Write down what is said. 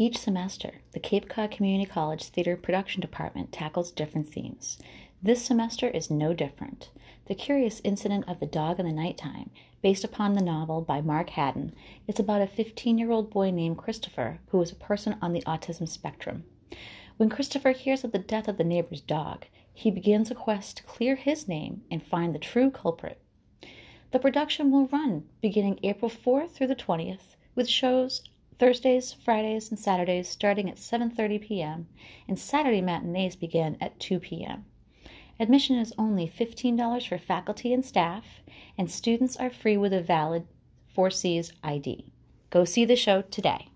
Each semester, the Cape Cod Community College Theater Production Department tackles different themes. This semester is no different. The Curious Incident of the Dog in the Nighttime, based upon the novel by Mark Haddon, is about a 15 year old boy named Christopher who is a person on the autism spectrum. When Christopher hears of the death of the neighbor's dog, he begins a quest to clear his name and find the true culprit. The production will run beginning April 4th through the 20th, with shows Thursdays, Fridays, and Saturdays starting at 7:30 p.m. and Saturday matinees begin at 2 p.m. Admission is only $15 for faculty and staff, and students are free with a valid 4Cs ID. Go see the show today.